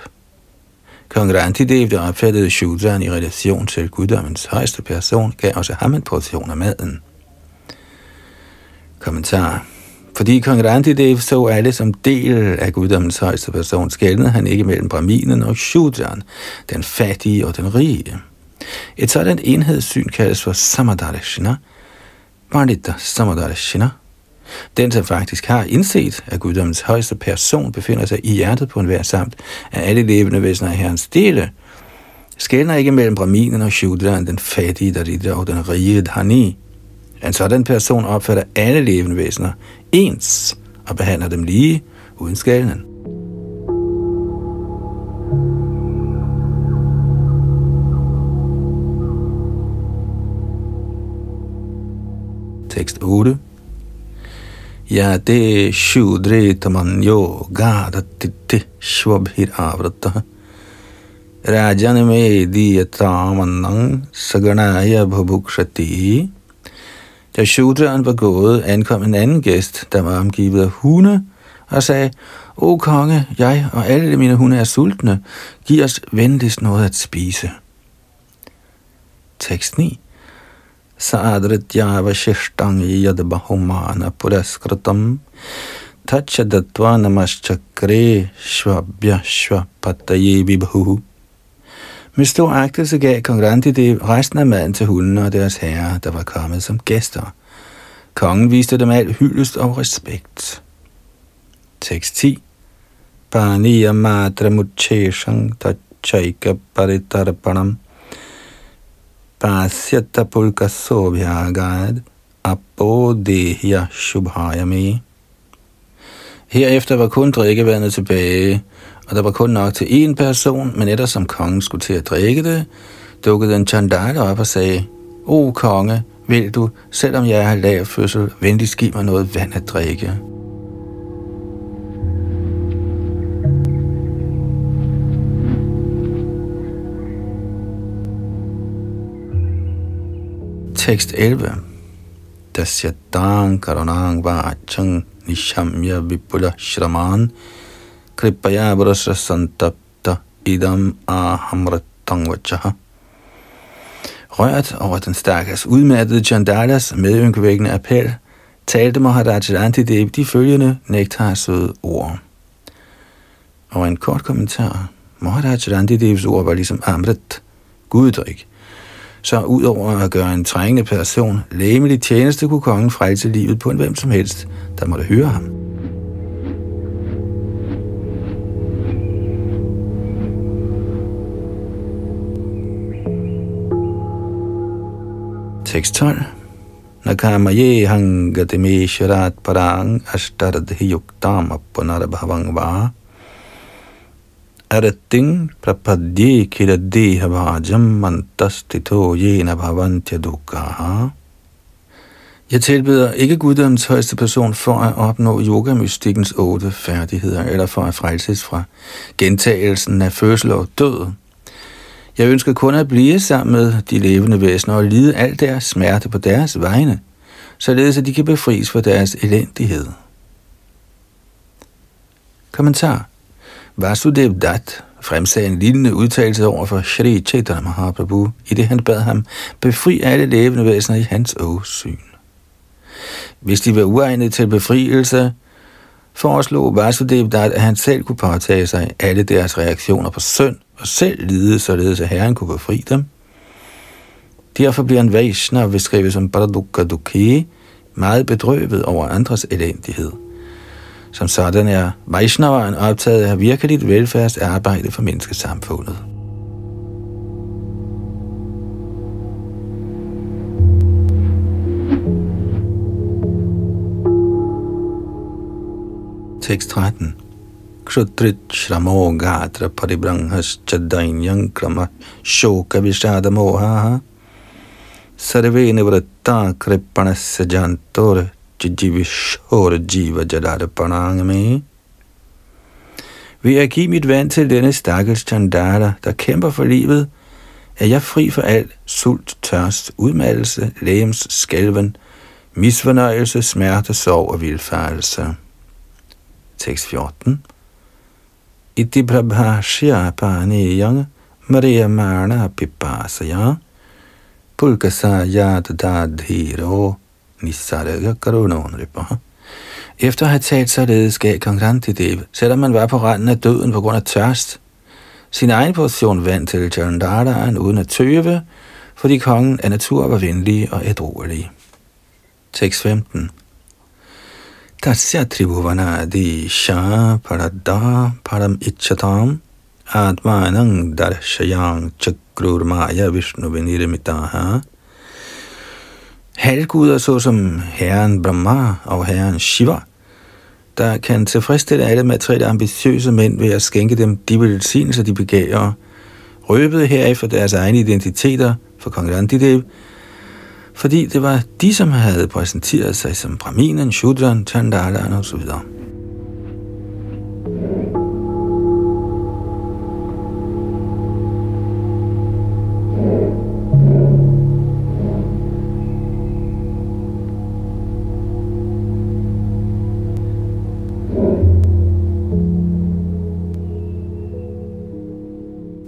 Kong Rantidev, der opfattede Shudraen i relation til guddommens højeste person, gav også ham en portion af maden. Kommentar. Fordi kong Randidev så alle som del af guddommens højeste person, skældnede han ikke mellem braminen og Shudran, den fattige og den rige. Et sådan enhedssyn kaldes for Samadarashina, Pandita Samadarashina. Den, som faktisk har indset, at guddommens højeste person befinder sig i hjertet på enhver samt af alle levende væsener af herrens dele, skældner ikke mellem braminen og Shudran, den fattige der og den rige Dhani, en sådan person opfatter alle levende væsener ens og behandler dem lige uden skælden. Tekst 8. Ja det shudre tamanyo gadatitte shvabhir avrata. Rajan me diyatamannang saganaya bhubukshati. Da shooteren var gået, ankom en anden gæst, der var omgivet af hunde, og sagde, O konge, jeg og alle mine hunde er sultne. Giv os venligst noget at spise. Tekst 9. Sadrityava shishtangi yadbahumana puraskritam tachadatva namaschakre shvabhya shvapataye vibhuhu. Med stor agtelse gav kong Randidev resten af maden til hundene og deres herrer, der var kommet som gæster. Kongen viste dem alt hyldest og respekt. Tekst 10. Paniya madra mucheshang tachaika paritarpanam pasyata pulka sobhyagad apodehya shubhayami Herefter var kun drikkevandet tilbage, og der var kun nok til én person, men etter som kongen skulle til at drikke det, dukkede en chandala op og sagde, O konge, vil du, selvom jeg har lav fødsel, venligst give mig noget vand at drikke. Tekst 11 Dasyadang karunang vachang nishamya vipula shraman kripaya varasra santapta idam ahamratang vachaha. Rørt over den stakkels udmattede Chandalas medynkevækkende appel, talte Maharaj Rantidev de følgende nektarsøde ord. Og en kort kommentar. Maharaj Randidevs ord var ligesom Amrit, guddrik. Så udover at gøre en trængende person læmelig tjeneste, kunne kongen frelse livet på en hvem som helst, der måtte høre ham. Tekst 12. Nakamaye hangatimesharat parang ashtardhi yuktam apunarbhavang va Arating prapadye kiradde havajam mantastito yena bhavantya dukkaha. Jeg tilbyder ikke guddommens højeste person for at opnå yogamystikkens otte færdigheder, eller for at frelses fra gentagelsen af fødsel og død. Jeg ønsker kun at blive sammen med de levende væsener og lide al deres smerte på deres vegne, således at de kan befries fra deres elendighed. Kommentar Vasudev Dat fremsagde en lignende udtalelse over for Shri Chaitanya Mahaprabhu, i det han bad ham befri alle levende væsener i hans åsyn. Hvis de var uegnet til befrielse, foreslog Vasudev Dat, at han selv kunne påtage sig alle deres reaktioner på synd og selv lide, således at Herren kunne befri dem. Derfor bliver en Vaishnav beskrevet som Bradukka meget bedrøvet over andres elendighed. Som sådan er Vaishnavaren optaget af virkeligt velfærdsarbejde for menneskesamfundet. Tekst 13 Kshatrit shramo gatra paribranghas chadainyang krama shoka vishada mohaha sarve nivratta kripanasya jantor jivishor jiva jadarpanangame. Ved at give mit vand til denne stakkels chandala, der kæmper for livet, er jeg fri for al sult, tørst, udmattelse, lægems, skælven, misfornøjelse, smerte, sorg og vilfarelse. Tekst 14 Iti prabhashya paniyang Maria Marna pipasaya Pulkasa yadadadhiro Nisarga Karunonripa. Efter at have talt således gav kong Rantidev, selvom man var på randen af døden på grund af tørst, sin egen portion vand til Chandaraen uden at tøve, fordi kongen af natur var venlig og ædruelig. Tekst 15 Tasya di sha parada param ichatam atmanang darshayang chakrur maya vishnu vinirmitaha halvguder såsom herren Brahma og herren Shiva, der kan tilfredsstille alle materielle ambitiøse mænd ved at skænke dem de velsignelser, de begærer, røbede heraf for deres egne identiteter for kong Randidev, fordi det var de, som havde præsenteret sig som Brahminen, Shudran, Chandalan osv.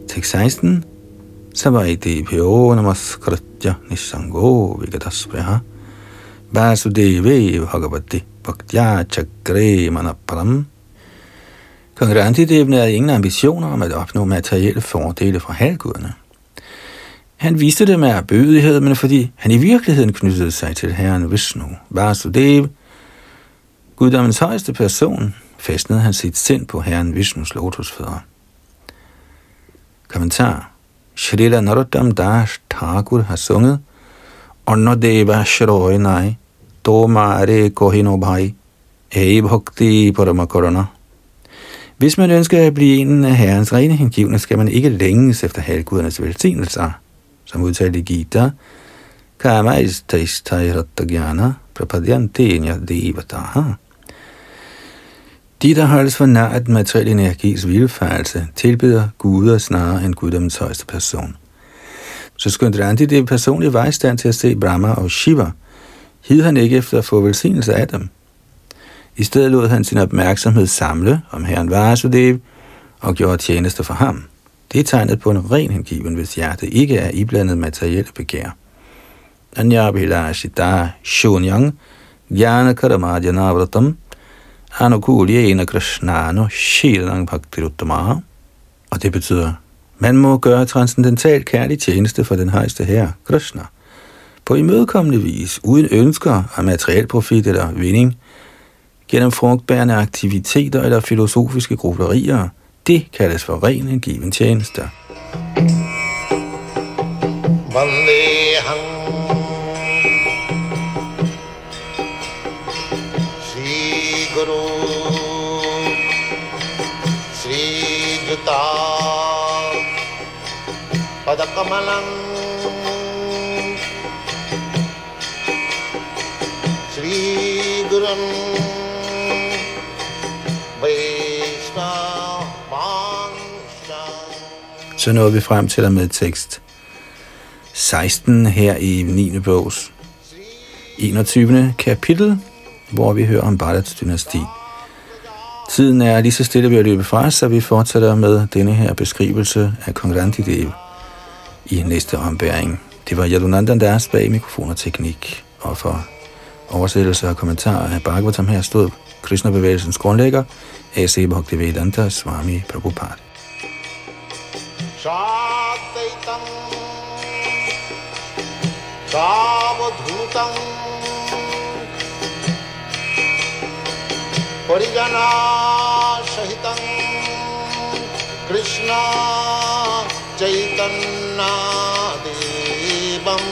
Tekst 16 Chandala og så videre. Tekst 16. Savaiti pyo namaskritya Vasudevi bhagavati bhaktya chakre manaparam Kong Rantidev havde ingen ambitioner om at opnå materielle fordele fra halvguderne. Han viste det med erbødighed, men fordi han i virkeligheden knyttede sig til herren Vishnu, Vasudev, guddommens højeste person, fæstnede han sit sind på herren Vishnus lotusfødder. Kommentar. Shrila Narottam Das Thakur har sunget, Annadeva Shroy Nai, To Mare Kohino Bhai, Ei Bhakti Paramakorana. Hvis man ønsker at blive en af herrens rene hengivne, skal man ikke længes efter halvgudernes velsignelser, som udtalt i Gita, Kama istaistai rattagyana prapadyantenya devataha. De, der holdes for nær den materielle energis vildfarelse, tilbyder guder snarere end guddommens højeste person. Så skønt Randi det er personlig vejstand til at se Brahma og Shiva, hid han ikke efter at få velsignelse af dem. I stedet lod han sin opmærksomhed samle om herren Vasudev og gjorde tjeneste for ham. Det er tegnet på en ren hengiven, hvis hjerte ikke er iblandet materielle begær. Anyabhilashita shunyang jnana karamadyanavratam anukulyena krishnano shilang bhaktiruttamaha. Og det betyder, man må gøre transcendental kærlig tjeneste for den højeste herre, Krishna, på imødekommende vis, uden ønsker af materiel profit eller vinding, gennem frugtbærende aktiviteter eller filosofiske grupperier. Det kaldes for ren en given tjeneste. Vandeham Padakamalang Shri Guru så nåede vi frem til at med tekst 16 her i 9. bogs 21. kapitel, hvor vi hører om Bharat's dynasti. Tiden er lige så stille ved at løbe fra, så vi fortsætter med denne her beskrivelse af kong Randidev i næste ombæring. Det var Yadunandan deres bag mikrofon og teknik, og for oversættelse og kommentarer af Bhagavatam her stod Krishna-bevægelsens grundlægger, A.C. Bhaktivedanta Swami Prabhupada. Sadvaitam Savadhutam Parigana Sahitam Krishna Chaitanya देवम्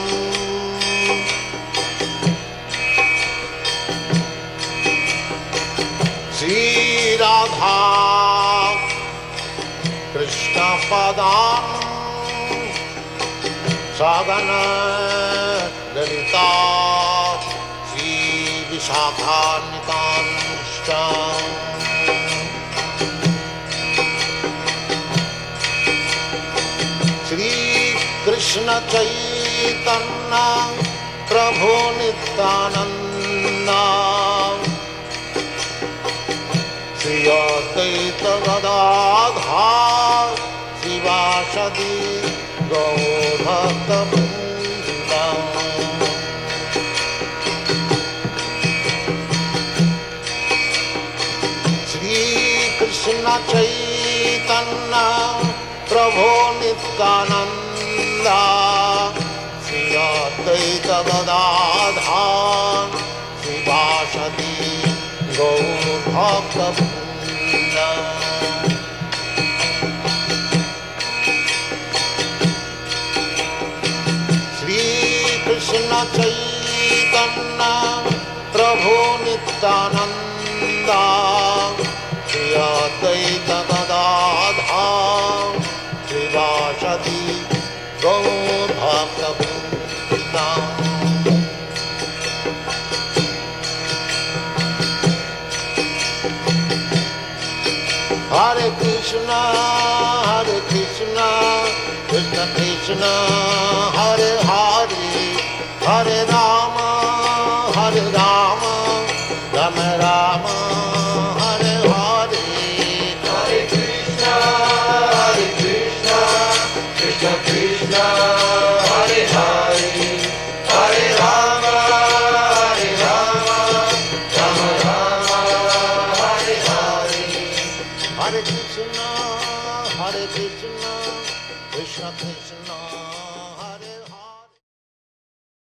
श्रीराधा कृष्णपदा सगनगृता ललिता च कृष्णचैतन्ना प्रभो नित्यानन्दा। श्रिया शिवाषदि शिवासदि श्रीकृष्णचैतन्ना प्रभो नित्यानन्द। नित्यानन्दा श्री अद्वैत गदाधा श्रीवासदि गौभक्तवृन्दा Hare Krishna, Hare Krishna, Krishna Krishna, Hare Hare, Hare